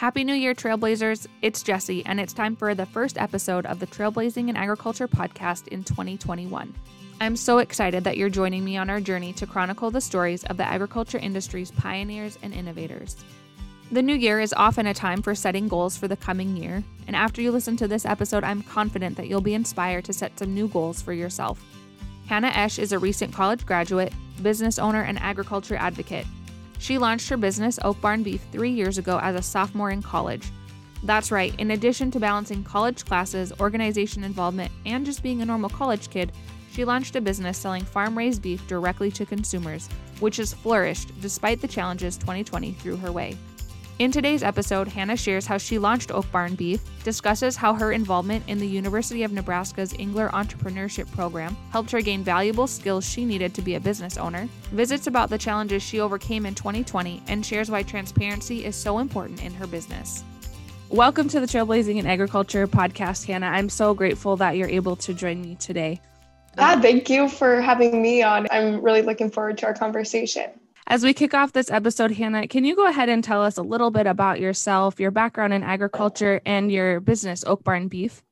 Happy New Year, Trailblazers! It's Jesse, and it's time for the first episode of the Trailblazing in Agriculture podcast in 2021. I'm so excited that you're joining me on our journey to chronicle the stories of the agriculture industry's pioneers and innovators. The new year is often a time for setting goals for the coming year, and after you listen to this episode, I'm confident that you'll be inspired to set some new goals for yourself. Hannah Esch is a recent college graduate, business owner, and agriculture advocate. She launched her business, Oak Barn Beef, three years ago as a sophomore in college. That's right, in addition to balancing college classes, organization involvement, and just being a normal college kid, she launched a business selling farm raised beef directly to consumers, which has flourished despite the challenges 2020 threw her way. In today's episode, Hannah shares how she launched Oak Barn Beef, discusses how her involvement in the University of Nebraska's Engler Entrepreneurship Program helped her gain valuable skills she needed to be a business owner, visits about the challenges she overcame in 2020, and shares why transparency is so important in her business. Welcome to the Trailblazing in Agriculture podcast, Hannah. I'm so grateful that you're able to join me today. Yeah, thank you for having me on. I'm really looking forward to our conversation. As we kick off this episode, Hannah, can you go ahead and tell us a little bit about yourself, your background in agriculture, and your business, Oak Barn Beef?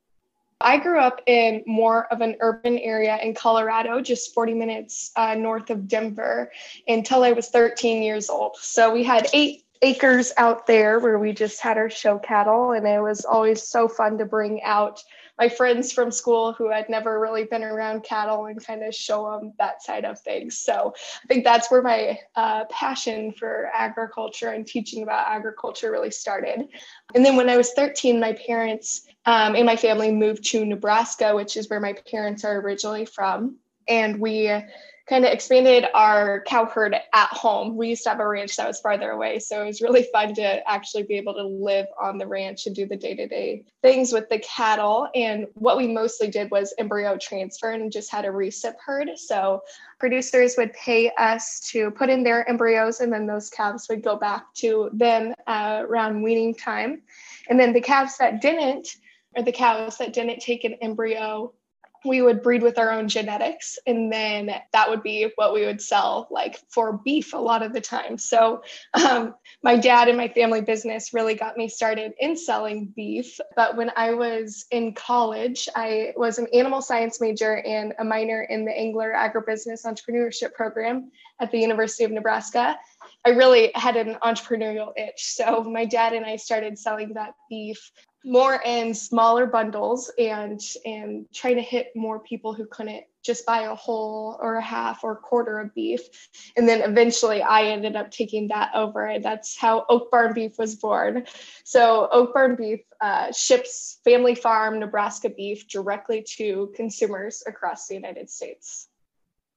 I grew up in more of an urban area in Colorado, just 40 minutes uh, north of Denver, until I was 13 years old. So we had eight acres out there where we just had our show cattle, and it was always so fun to bring out my friends from school who had never really been around cattle and kind of show them that side of things. So I think that's where my uh, passion for agriculture and teaching about agriculture really started. And then when I was 13, my parents um, and my family moved to Nebraska, which is where my parents are originally from. And we kind of expanded our cow herd at home. We used to have a ranch that was farther away. So it was really fun to actually be able to live on the ranch and do the day to day things with the cattle. And what we mostly did was embryo transfer and just had a recip herd. So producers would pay us to put in their embryos and then those calves would go back to them uh, around weaning time. And then the calves that didn't, or the cows that didn't take an embryo we would breed with our own genetics and then that would be what we would sell like for beef a lot of the time so um, my dad and my family business really got me started in selling beef but when i was in college i was an animal science major and a minor in the engler agribusiness entrepreneurship program at the university of nebraska I really had an entrepreneurial itch. So my dad and I started selling that beef more in smaller bundles and and try to hit more people who couldn't just buy a whole or a half or a quarter of beef. And then eventually i ended up taking that over. And that's how oak barn beef was born. So oak barn beef uh, ships family farm nebraska beef directly to consumers across the united states.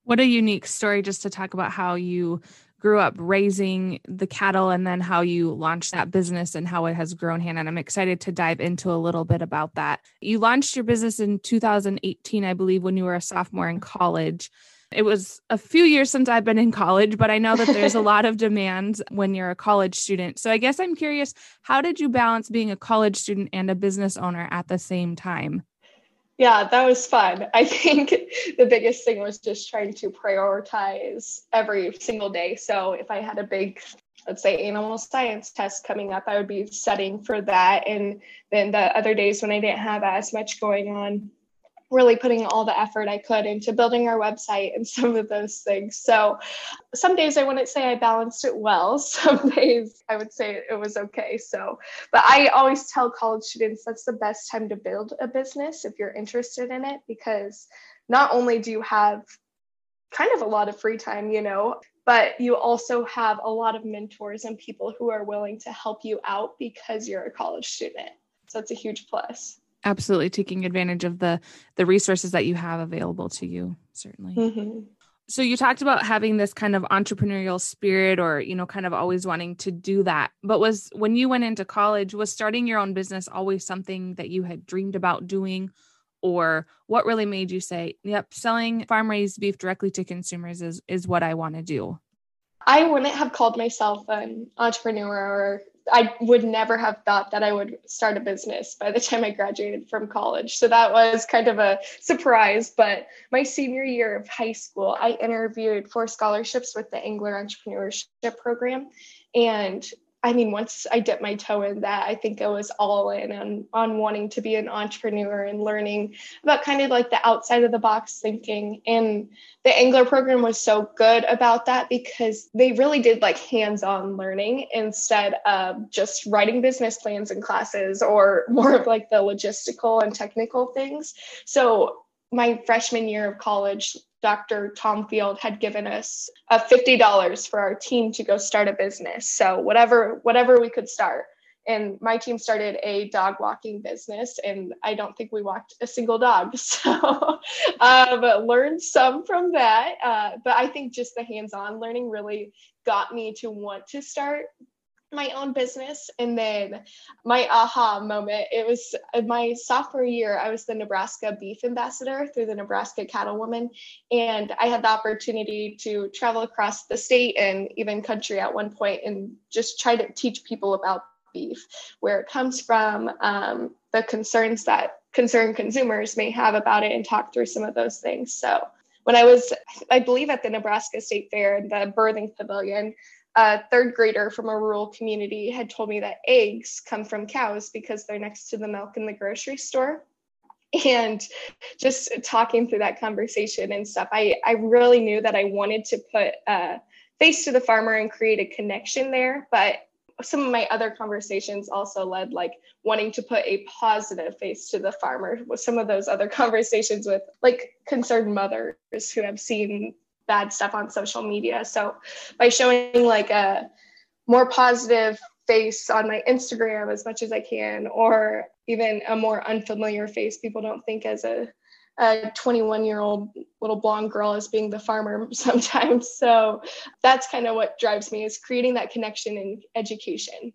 What a unique story just to talk about how you grew up raising the cattle and then how you launched that business and how it has grown Hannah. And I'm excited to dive into a little bit about that. You launched your business in 2018, I believe, when you were a sophomore in college. It was a few years since I've been in college, but I know that there's a lot of demands when you're a college student. So I guess I'm curious, how did you balance being a college student and a business owner at the same time? Yeah, that was fun. I think the biggest thing was just trying to prioritize every single day. So if I had a big, let's say, animal science test coming up, I would be studying for that. And then the other days when I didn't have as much going on, really putting all the effort I could into building our website and some of those things. So some days I wouldn't say I balanced it well. Some days I would say it was okay. So, but I always tell college students that's the best time to build a business if you're interested in it because not only do you have kind of a lot of free time, you know, but you also have a lot of mentors and people who are willing to help you out because you're a college student. So it's a huge plus absolutely taking advantage of the the resources that you have available to you certainly. Mm-hmm. so you talked about having this kind of entrepreneurial spirit or you know kind of always wanting to do that. But was when you went into college was starting your own business always something that you had dreamed about doing? Or what really made you say yep selling farm raised beef directly to consumers is is what i want to do I wouldn't have called myself an entrepreneur or I would never have thought that I would start a business by the time I graduated from college. So that was kind of a surprise. But my senior year of high school, I interviewed for scholarships with the Engler Entrepreneurship Program. And I mean, once I dipped my toe in that, I think I was all in on, on wanting to be an entrepreneur and learning about kind of like the outside of the box thinking. And the Engler program was so good about that because they really did like hands on learning instead of just writing business plans in classes or more of like the logistical and technical things. So my freshman year of college, Dr. Tom Field had given us uh, $50 for our team to go start a business. So whatever whatever we could start. And my team started a dog walking business, and I don't think we walked a single dog. So um, learned some from that. Uh, but I think just the hands-on learning really got me to want to start my own business and then my aha moment it was my sophomore year i was the nebraska beef ambassador through the nebraska cattlewoman and i had the opportunity to travel across the state and even country at one point and just try to teach people about beef where it comes from um, the concerns that concerned consumers may have about it and talk through some of those things. So when i was i believe at the nebraska state fair the birthing pavilion a third grader from a rural community had told me that eggs come from cows because they're next to the milk in the grocery store. And just talking through that conversation and stuff i i really knew that i wanted to put a face to the farmer and create a connection there. But some of my other conversations also led like wanting to put a positive face to the farmer with some of those other conversations with like concerned mothers who have seen bad stuff on social media. So by showing like a more positive face on my Instagram as much as I can, or even a more unfamiliar face, people don't think as a a 21 year old little blonde girl as being the farmer sometimes. So that's kind of what drives me is creating that connection in education.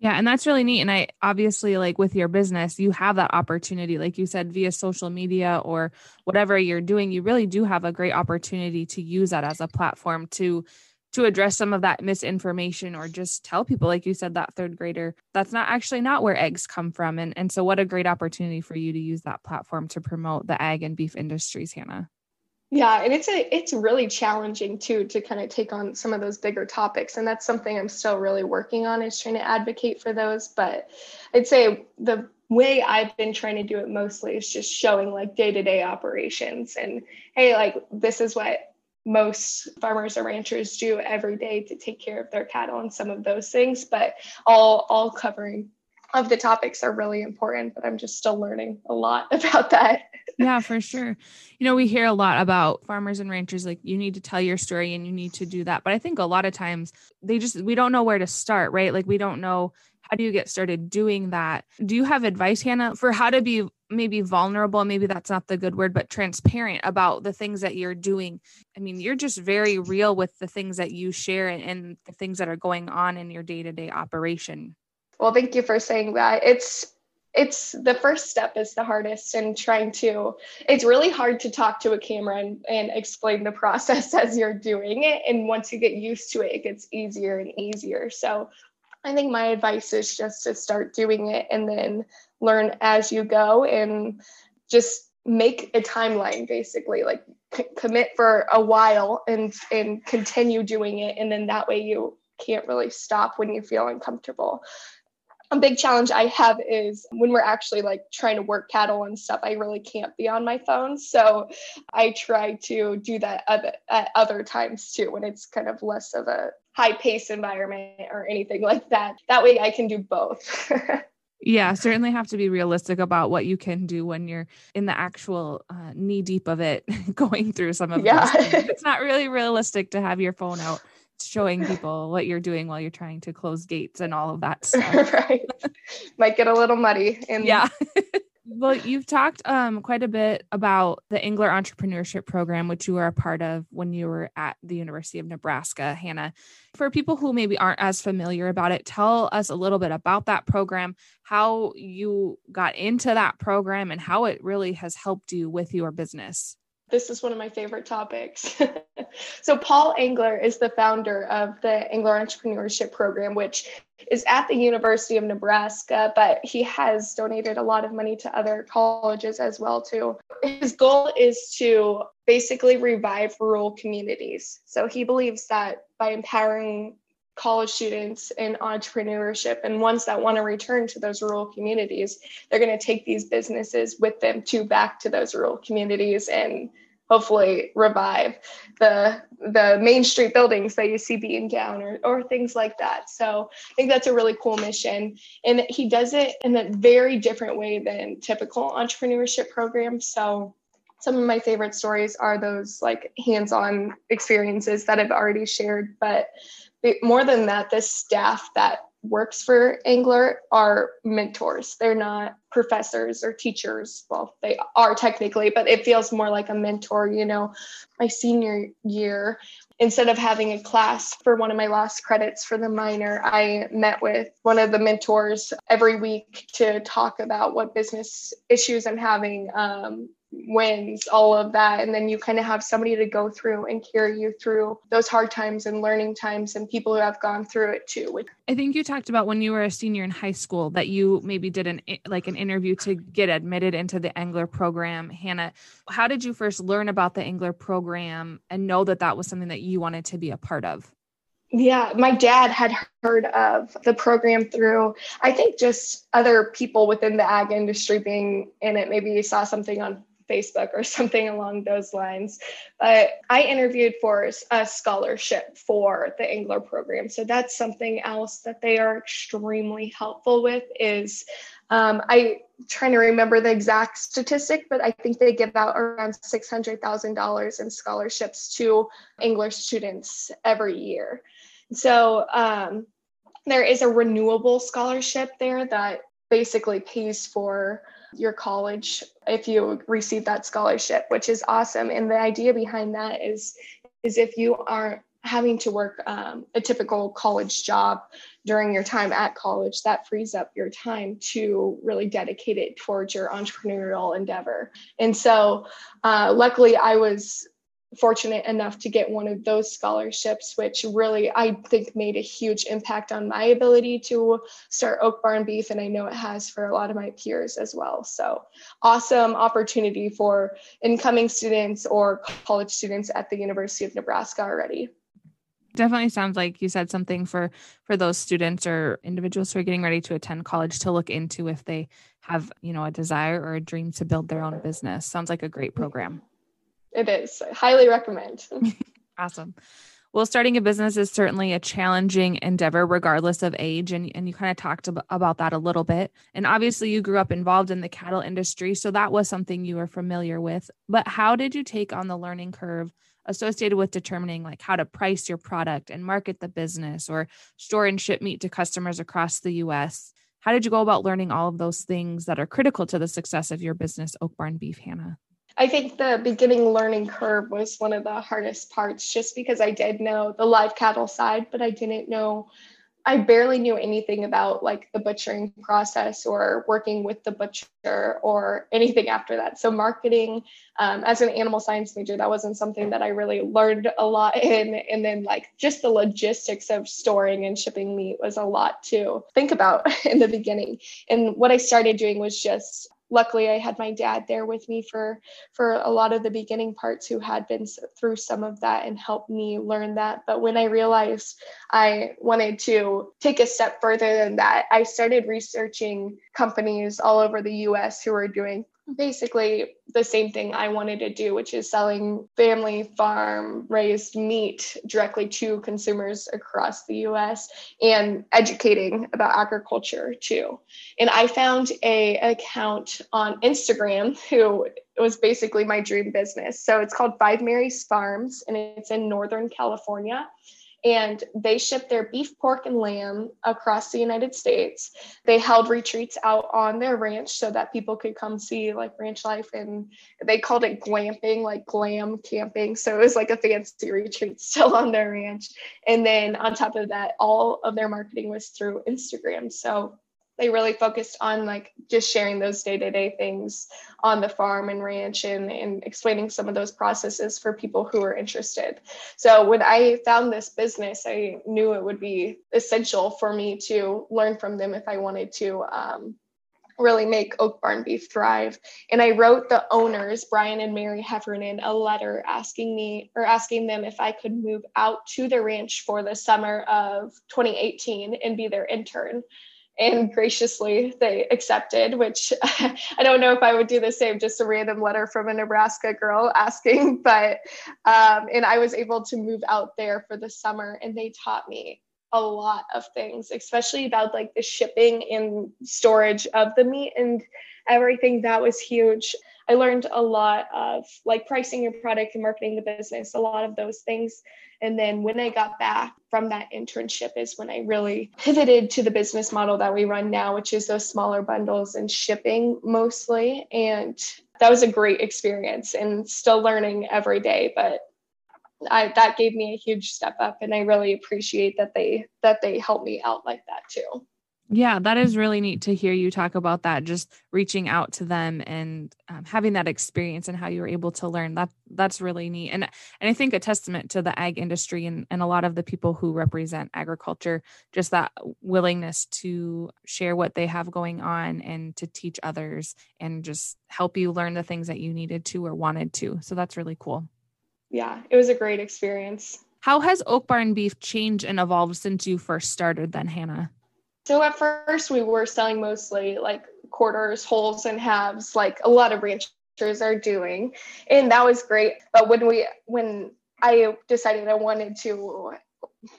Yeah, and that's really neat. And I obviously like with your business, you have that opportunity, like you said, via social media or whatever you're doing, you really do have a great opportunity to use that as a platform to to address some of that misinformation or just tell people, like you said, that third grader, that's not actually not where eggs come from. And and so what a great opportunity for you to use that platform to promote the ag and beef industries, Hannah. Yeah, and it's a it's really challenging too to kind of take on some of those bigger topics, and that's something I'm still really working on is trying to advocate for those. But I'd say the way I've been trying to do it mostly is just showing like day to day operations and hey, like this is what most farmers or ranchers do every day to take care of their cattle and some of those things. But all all covering of the topics are really important, but I'm just still learning a lot about that. Yeah, for sure. You know, we hear a lot about farmers and ranchers like you need to tell your story and you need to do that. But I think a lot of times they just we don't know where to start, right? Like we don't know how do you get started doing that? Do you have advice, Hannah, for how to be maybe vulnerable? Maybe that's not the good word, but transparent about the things that you're doing. I mean, you're just very real with the things that you share and, and the things that are going on in your day to day operation. Well, thank you for saying that. It's it's the first step is the hardest and trying to it's really hard to talk to a camera and, and explain the process as you're doing it. And once you get used to it it gets easier and easier. So i think my advice is just to start doing it and then learn as you go and just make a timeline basically. Like c- commit for a while and and continue doing it. And then that way you can't really stop when you feel uncomfortable a big challenge I have is when we're actually like trying to work cattle and stuff, I really can't be on my phone. So I try to do that other, at other times too, when it's kind of less of a high pace environment or anything like that. That way I can do both. yeah, certainly have to be realistic about what you can do when you're in the actual uh, knee deep of it, going through some of yeah. It's not really realistic to have your phone out showing people what you're doing while you're trying to close gates and all of that stuff. right. Might get a little muddy. And yeah. well, you've talked um, quite a bit about the Engler Entrepreneurship Program, which you were a part of when you were at the University of Nebraska, Hannah. For people who maybe aren't as familiar about it, tell us a little bit about that program, how you got into that program, and how it really has helped you with your business this is one of my favorite topics. so, Paul Engler is the founder of the Engler Entrepreneurship Program, which is at the University of Nebraska, but he has donated a lot of money to other colleges as well too. His goal is to basically revive rural communities. So he believes that by empowering college students in entrepreneurship and ones that want to return to those rural communities they're going to take these businesses with them to back to those rural communities and hopefully revive the the main street buildings that you see being down or, or things like that. So i think that's a really cool mission. And he does it in a very different way than typical entrepreneurship programs so some of my favorite stories are those like hands-on experiences that i've already shared but more than that the staff that works for Engler are mentors. They're not professors or teachers. Well, they are technically, but it feels more like a mentor. You know, my senior year, instead of having a class for one of my last credits for the minor, I met with one of the mentors every week to talk about what business issues I'm having, um, wins, all of that. And then you kind of have somebody to go through and carry you through those hard times and learning times and people who have gone through it too. I think you talked about when you were a senior in high school that you maybe did an like an interview to get admitted into the Engler program. Hannah, how did you first learn about the Engler program and know that that was something that you wanted to be a part of? Yeah, my dad had heard of the program through, I think, just other people within the ag industry being in it. Maybe he saw something on Facebook or something along those lines. But I interviewed for a scholarship for the Engler program. So that's something else that they are extremely helpful with is um, I trying to remember the exact statistic, but I think they give out around six hundred thousand dollars in scholarships to Engler students every year. So um, there is a renewable scholarship there that basically pays for your college if you receive that scholarship, which is awesome. And the idea behind that is is if you aren't having to work um, a typical college job during your time at college, that frees up your time to really dedicate it towards your entrepreneurial endeavor. And so, uh, luckily, I was fortunate enough to get one of those scholarships, which really I think made a huge impact on my ability to start Oak Barn Beef. And I know it has for a lot of my peers as well. So awesome opportunity for incoming students or college students at the University of Nebraska already definitely sounds like you said something for for those students or individuals who are getting ready to attend college to look into if they have you know a desire or a dream to build their own business sounds like a great program it is. I highly recommend. awesome. Well, starting a business is certainly a challenging endeavor, regardless of age. And, and you kind of talked ab- about that a little bit. And obviously, you grew up involved in the cattle industry. So that was something you were familiar with. But how did you take on the learning curve associated with determining like how to price your product and market the business or store and ship meat to customers across the US? How did you go about learning all of those things that are critical to the success of your business, Oak Barn Beef, Hannah? I think the beginning learning curve was one of the hardest parts just because I did know the live cattle side, but I didn't know, I barely knew anything about like the butchering process or working with the butcher or anything after that. So, marketing um, as an animal science major, that wasn't something that I really learned a lot in. And then, like, just the logistics of storing and shipping meat was a lot to think about in the beginning. And what I started doing was just luckily I had my dad there with me for for a lot of the beginning parts who had been through some of that and helped me learn that. But when I realized I wanted to take a step further than that I started researching companies all over the US who were doing basically the same thing I wanted to do, which is selling family farm raised meat directly to consumers across the US and educating about agriculture too. And I found a account on Instagram who was basically my dream business. So it's called Five Mary's Farms and it's in Northern California and they shipped their beef, pork, and lamb across the United States. They held retreats out on their ranch so that people could come see like ranch life, and they called it glamping, like glam camping. So it was like a fancy retreat still on their ranch. And then on top of that, all of their marketing was through Instagram. So they really focused on like just sharing those day-to-day things on the farm and ranch and, and explaining some of those processes for people who are interested so when i found this business i knew it would be essential for me to learn from them if i wanted to um, really make Oak Barn Beef thrive. And I wrote the owners, Brian and Mary Heffernan, a letter asking me or asking them if I could move out to the ranch for the summer of 2018 and be their intern. And graciously, they accepted, which I don't know if I would do the same, just a random letter from a Nebraska girl asking. But, um, and I was able to move out there for the summer, and they taught me a lot of things, especially about like the shipping and storage of the meat and everything. That was huge. I learned a lot of like pricing your product and marketing the business, a lot of those things. And then when I got back from that internship is when I really pivoted to the business model that we run now, which is those smaller bundles and shipping mostly. And that was a great experience and still learning every day, but I, that gave me a huge step up and I really appreciate that they that they helped me out like that too. Yeah, that is really neat to hear you talk about that. Just reaching out to them and um, having that experience and how you were able to learn that that's really neat. And and I think a testament to the ag industry and and a lot of the people who represent agriculture, just that willingness to share what they have going on and to teach others and just help you learn the things that you needed to or wanted to. So that's really cool yeah, it was a great experience. How has Oak Barn beef changed and evolved since you first started then, Hannah? So at first we were selling mostly like quarters, wholes, and halves, like a lot of ranchers are doing. And that was great. But when we when I decided I wanted to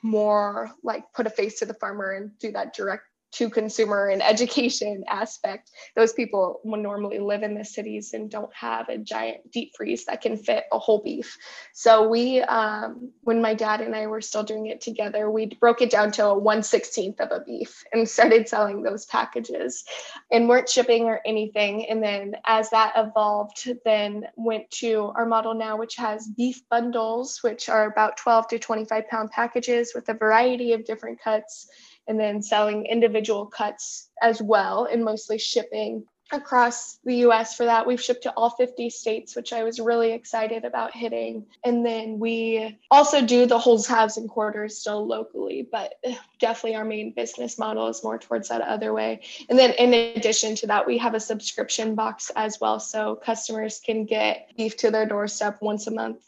more like put a face to the farmer and do that direct to consumer and education aspect those people will normally live in the cities and don't have a giant deep freeze that can fit a whole beef. So we um, when my dad and i were still doing it together we broke it down to a 116th of a beef and started selling those packages and weren't shipping or anything. And then as that evolved then went to our model now which has beef bundles which are about 12 to 25 pound packages with a variety of different cuts and then selling individual cuts as well and mostly shipping across the US for that. We've shipped to all 50 states, which I was really excited about hitting. And then we also do the wholes, halves, and quarters still locally, but definitely our main business model is more towards that other way. And then in addition to that, we have a subscription box as well. So customers can get beef to their doorstep once a month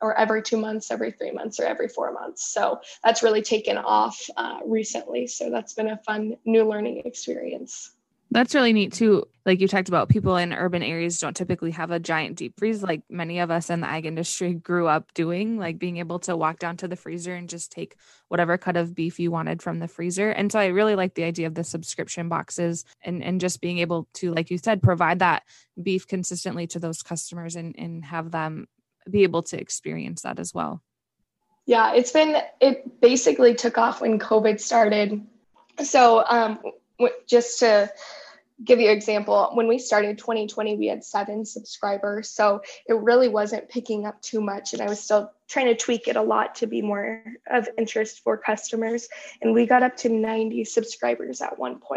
or every two months, every three months, or every four months. So that's really taken off uh, recently. So that's been a fun new learning experience. That's really neat too. Like you talked about, people in urban areas don't typically have a giant deep freeze like many of us in the ag industry grew up doing, like being able to walk down to the freezer and just take whatever cut of beef you wanted from the freezer. And so I really like the idea of the subscription boxes and, and just being able to, like you said, provide that beef consistently to those customers and, and have them be able to experience that as well. Yeah, it's been, it basically took off when COVID started. So, um, just to give you an example, when we started 2020, we had seven subscribers. So it really wasn't picking up too much. And I was still trying to tweak it a lot to be more of interest for customers. And we got up to 90 subscribers at one.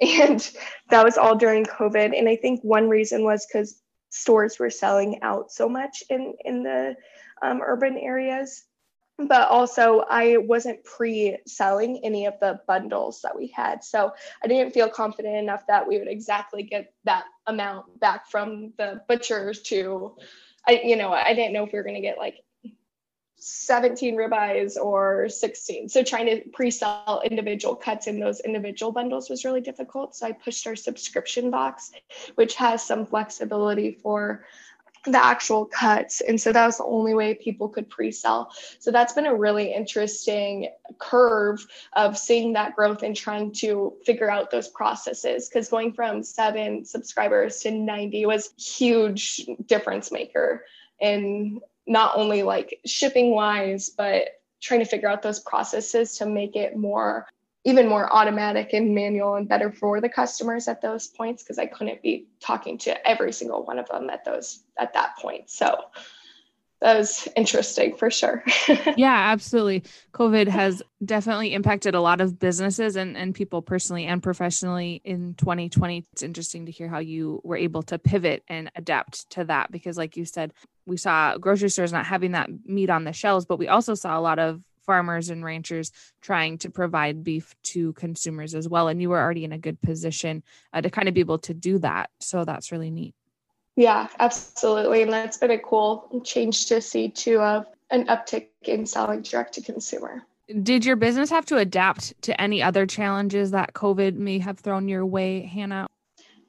And that was all during COVID. And I think one reason was because stores were selling out so much in, in the um, urban areas but also I wasn't pre selling any of the bundles that we had. So I didn't feel confident enough that we would exactly get that amount back from the butchers to, I, you know, I didn't know if we were going to get like 17 ribeyes or 16. So trying to pre sell individual cuts in those individual bundles was really difficult. So I pushed our subscription box, which has some flexibility for the actual cuts. And so that was the only way people could pre sell. So that's been a really interesting curve of seeing that growth and trying to figure out those processes. Because going from seven subscribers to 90 was huge difference maker. And not only like shipping wise, but trying to figure out those processes to make it more even more automatic and manual and better for the customers at those points because I couldn't be talking to every single one of them at those at that point. So that was interesting for sure. yeah, absolutely. COVID has definitely impacted a lot of businesses and, and people personally and professionally in 2020. It's interesting to hear how you were able to pivot and adapt to that because, like you said, we saw grocery stores not having that meat on the shelves, but we also saw a lot of farmers and ranchers trying to provide beef to consumers as well. And you were already in a good position uh, to kind of be able to do that. So that's really neat. Yeah, absolutely. And that's been a cool change to see too of an uptick in selling direct to consumer. Did your business have to adapt to any other challenges that COVID may have thrown your way, Hannah?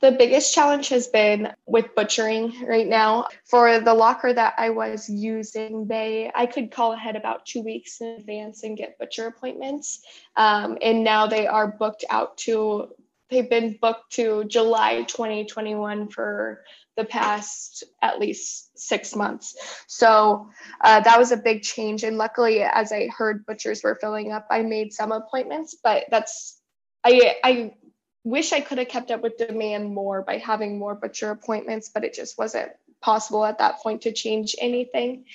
The biggest challenge has been with butchering right now. For the locker that I was using, they I could call ahead about two weeks in advance and get butcher appointments. Um, and now they are booked out to they've been booked to July 2021 for the past at least six months. So uh, that was a big change. And luckily, as I heard butchers were filling up, I made some appointments, but that's, I, I wish I could have kept up with demand more by having more butcher appointments, but it just wasn't possible at that point to change anything.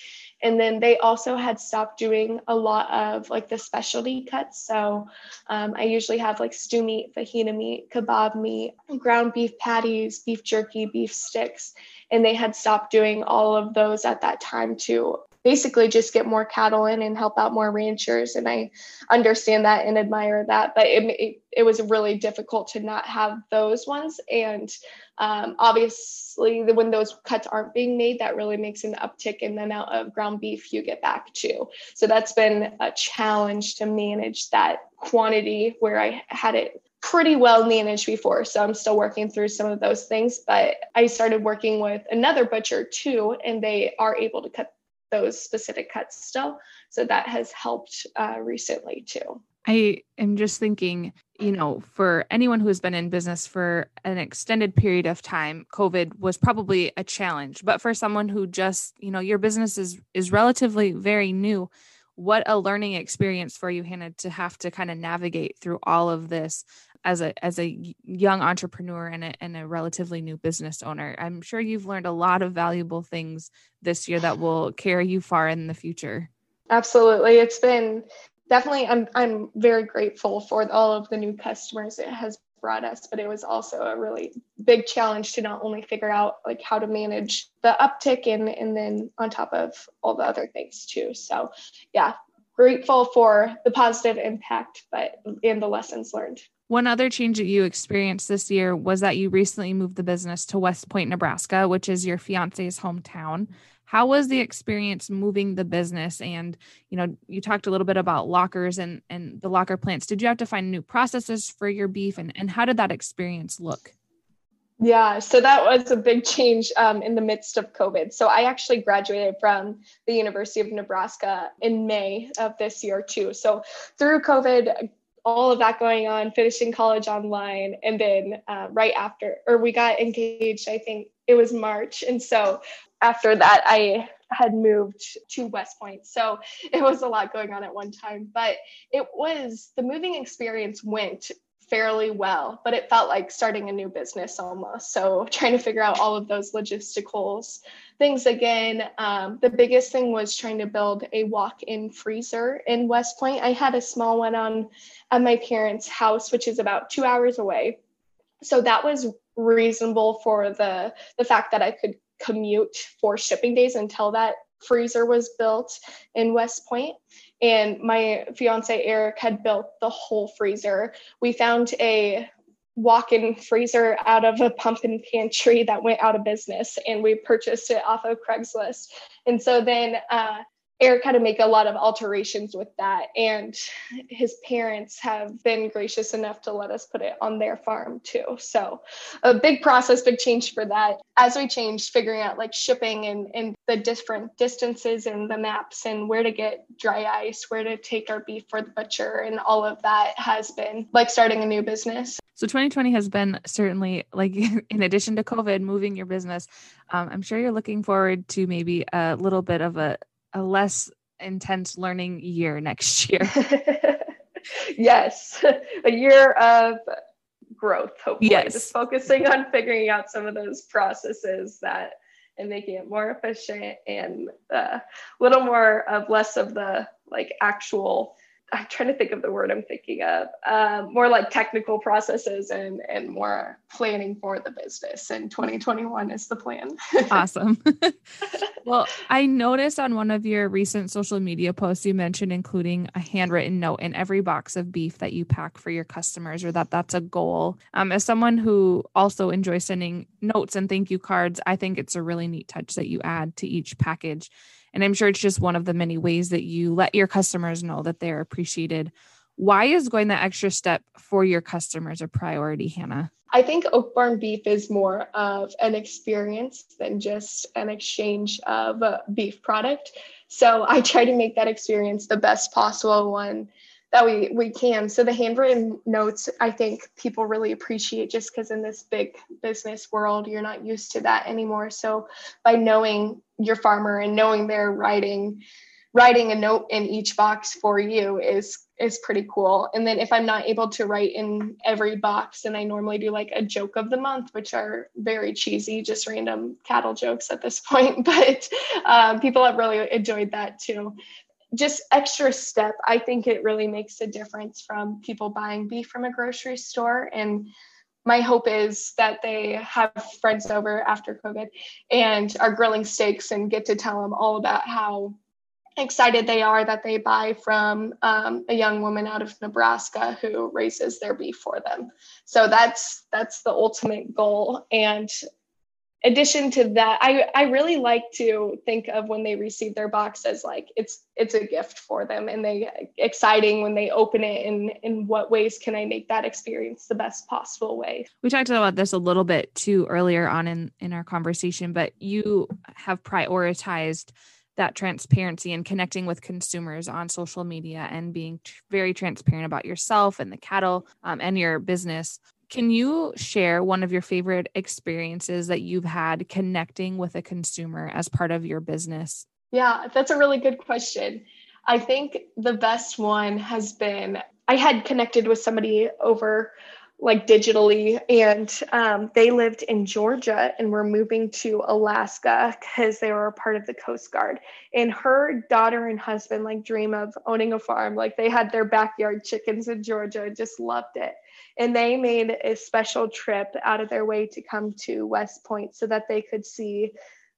And then they also had stopped doing a lot of like the specialty cuts. So um, I usually have like stew meat, fajita meat, kebab meat, ground beef patties, beef jerky, beef sticks. And they had stopped doing all of those at that time to basically just get more cattle in and help out more ranchers and i understand that and admire that but it, it, it was really difficult to not have those ones and um, obviously when those cuts aren't being made that really makes an uptick in the amount of ground beef you get back to so that's been a challenge to manage that quantity where i had it pretty well managed before. So I'm still working through some of those things. But I started working with another butcher too, and they are able to cut those specific cuts still. So that has helped uh, recently too. I am just thinking, you know, for anyone who has been in business for an extended period of time, COVID was probably a challenge. But for someone who just, you know, your business is is relatively very new, what a learning experience for you, Hannah, to have to kind of navigate through all of this as a as a young entrepreneur and a, and a relatively new business owner. I'm sure you've learned a lot of valuable things this year that will carry you far in the future. Absolutely. It's been definitely I'm I'm very grateful for all of the new customers it has brought us, but it was also a really big challenge to not only figure out like how to manage the uptick and and then on top of all the other things too. So yeah, grateful for the positive impact, but and the lessons learned. One other change that you experienced this year was that you recently moved the business to West Point, Nebraska, which is your fiance's hometown. How was the experience moving the business? And you know, you talked a little bit about lockers and and the locker plants. Did you have to find new processes for your beef, and and how did that experience look? Yeah, so that was a big change um, in the midst of COVID. So I actually graduated from the University of Nebraska in May of this year too. So through COVID, all of that going on, finishing college online, and then uh, right after, or we got engaged, I think it was March. And so after that, I had moved to West Point. So it was a lot going on at one time, but it was the moving experience went fairly well, but it felt like starting a new business almost. So trying to figure out all of those logisticals things again. Um, the biggest thing was trying to build a walk-in freezer in West Point. I had a small one on at my parents' house, which is about two hours away. So that was reasonable for the the fact that I could commute for shipping days until that freezer was built in West Point. And my fiance Eric had built the whole freezer. We found a walk-in freezer out of a pump and pantry that went out of business and we purchased it off of craigslist and so then uh, Eric had to make a lot of alterations with that. And his parents have been gracious enough to let us put it on their farm too. So a big process, big change for that. As we changed, figuring out like shipping and, and the different distances and the maps and where to get dry ice, where to take our beef for the butcher, and all of that has been like starting a new business. So 2020 has been certainly like in addition to COVID, moving your business. Um, I'm sure you're looking forward to maybe a little bit of a a less intense learning year next year. yes, a year of growth, hopefully. Yes. Just focusing on figuring out some of those processes that and making it more efficient and a uh, little more of less of the like actual I'm trying to think of the word I'm thinking of. Uh, more like technical processes and and more planning for the business. And 2021 is the plan. awesome. well, I noticed on one of your recent social media posts you mentioned including a handwritten note in every box of beef that you pack for your customers, or that that's a goal. Um, as someone who also enjoys sending notes and thank you cards, I think it's a really neat touch that you add to each package. And I'm sure it's just one of the many ways that you let your customers know that they're appreciated. Why is going that extra step for your customers a priority, Hannah? I think Oak Barn beef is more of an experience than just an exchange of a beef product. So I try to make that experience the best possible one that we we can. So the handwritten notes, I think people really appreciate just because in this big business world, you're not used to that anymore. So by knowing your farmer and knowing they're writing writing a note in each box for you is is pretty cool. And then if I'm not able to write in every box, and I normally do like a joke of the month, which are very cheesy, just random cattle jokes at this point. But um, people have really enjoyed that too just extra step i think it really makes a difference from people buying beef from a grocery store. And my hope is that they have friends over after covid and are grilling steaks and get to tell them all about how excited they are that they buy from um, a young woman out of nebraska who raises their beef for them. So that's that's the ultimate goal. And addition to that i i really like to think of when they receive their box as like it's it's a gift for them and they exciting when they open it and in what ways can i make that experience the best possible way? We talked about this a little bit too earlier on in in our conversation but you have prioritized that transparency and connecting with consumers on social media and being t- very transparent about yourself and the cattle um, and your business can you share one of your favorite experiences that you've had connecting with a consumer as part of your business? Yeah, that's a really good question. I think the best one has been I had connected with somebody over like digitally and um, they lived in georgia and were moving to alaska because they were a part of the coast guard and her daughter and husband like dream of owning a farm like they had their backyard chickens in georgia just loved it and they made a special trip out of their way to come to West Point so that they could see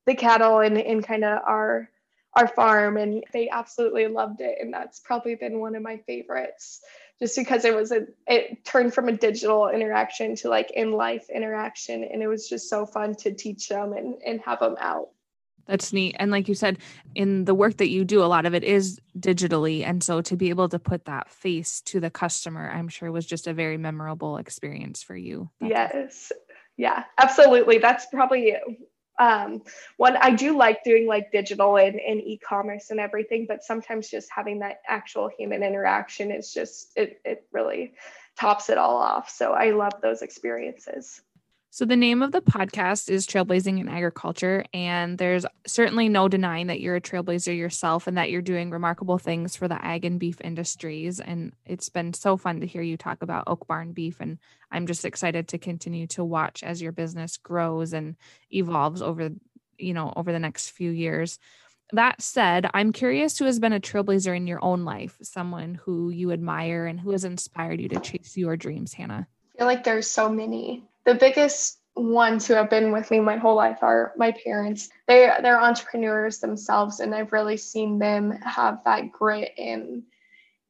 the cattle and, and kind of our our farm. And they absolutely loved it. And that's probably been one of my favorites just because it was a it turned from a digital interaction to like in life interaction. And it was just so fun to teach them and, and have them out that's neat. And like you said, in the work that you do, a lot of it is digitally. And so to be able to put that face to the customer, I'm sure was just a very memorable experience for you. Yes. Yeah, absolutely. That's probably um one I do like doing like digital and, and e-commerce and everything, but sometimes just having that actual human interaction is just it it really tops it all off. So I love those experiences. So, the name of the podcast is Trailblazing in Agriculture. And there's certainly no denying that you're a trailblazer yourself and that you're doing remarkable things for the ag and beef industries. And it's been so fun to hear you talk about Oak Barn beef. And I'm just excited to continue to watch as your business grows and evolves over, you know, over the next few years. That said, I'm curious who has been a trailblazer in your own life, someone who you admire and who has inspired you to chase your dreams, Hannah. I feel like there's so many the biggest ones who have been with me my whole life are my parents. They they're entrepreneurs themselves, and I've really seen them have that grit in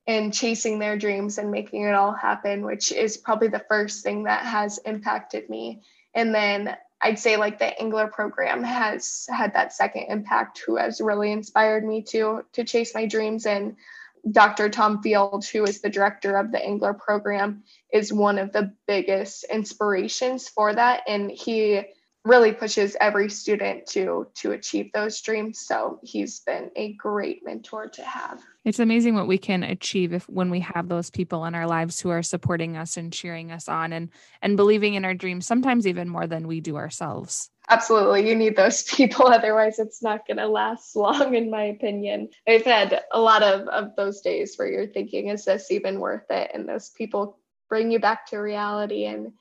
in chasing their dreams and making it all happen, which is probably the first thing that has impacted me. And then I'd say like the Engler program has had that second impact, who has really inspired me to to chase my dreams and Dr. Tom Field, who is the director of the Engler program, is one of the biggest inspirations for that. And he really pushes every student to to achieve those dreams. So he's been a great mentor to have. It's amazing what we can achieve if when we have those people in our lives who are supporting us and cheering us on and and believing in our dreams sometimes even more than we do ourselves. Absolutely. You need those people. Otherwise it's not going to last long in my opinion. I've had a lot of of those days where you're thinking is this even worth it? And those people bring you back to reality and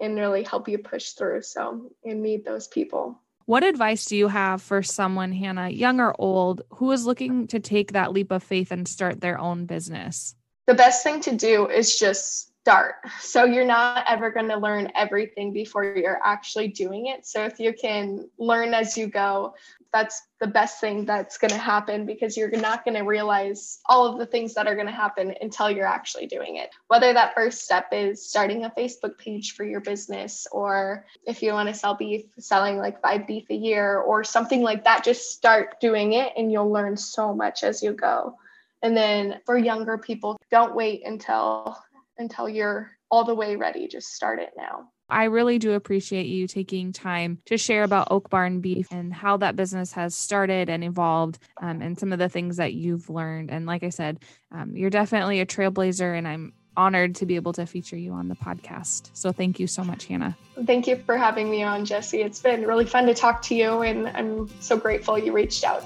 and really help you push through. So, and meet those people. What advice do you have for someone, Hannah, young or old, who is looking to take that leap of faith and start their own business? the best thing to do is just start. So you're not ever going to learn everything before you're actually doing it. So if you can learn as you go, that's the best thing that's going to happen because you're not going to realize all of the things that are going to happen until you're actually doing it. Whether that first step is starting a Facebook page for your business, or if you want to sell beef, selling like five beef a year, or something like that, just start doing it and you'll learn so much as you go. And then for younger people, don't wait until until you're all the way ready. Just start it now. I really do appreciate you taking time to share about Oak Barn Beef and how that business has started and evolved um, and some of the things that you've learned. And like I said, um, you're definitely a trailblazer, and I'm honored to be able to feature you on the podcast. So thank you so much, Hannah. Thank you for having me on, Jesse. It's been really fun to talk to you, and I'm so grateful you reached out.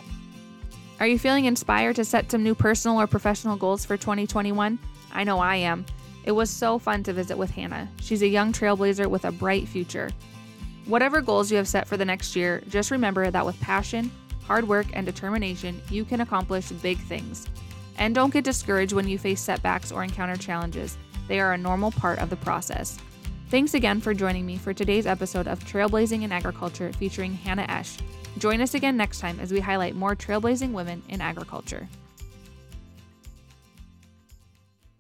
Are you feeling inspired to set some new personal or professional goals for 2021? I know I am. It was so fun to visit with Hannah. She's a young trailblazer with a bright future. Whatever goals you have set for the next year, just remember that with passion, hard work, and determination, you can accomplish big things. And don't get discouraged when you face setbacks or encounter challenges, they are a normal part of the process. Thanks again for joining me for today's episode of Trailblazing in Agriculture featuring Hannah Esch. Join us again next time as we highlight more trailblazing women in agriculture.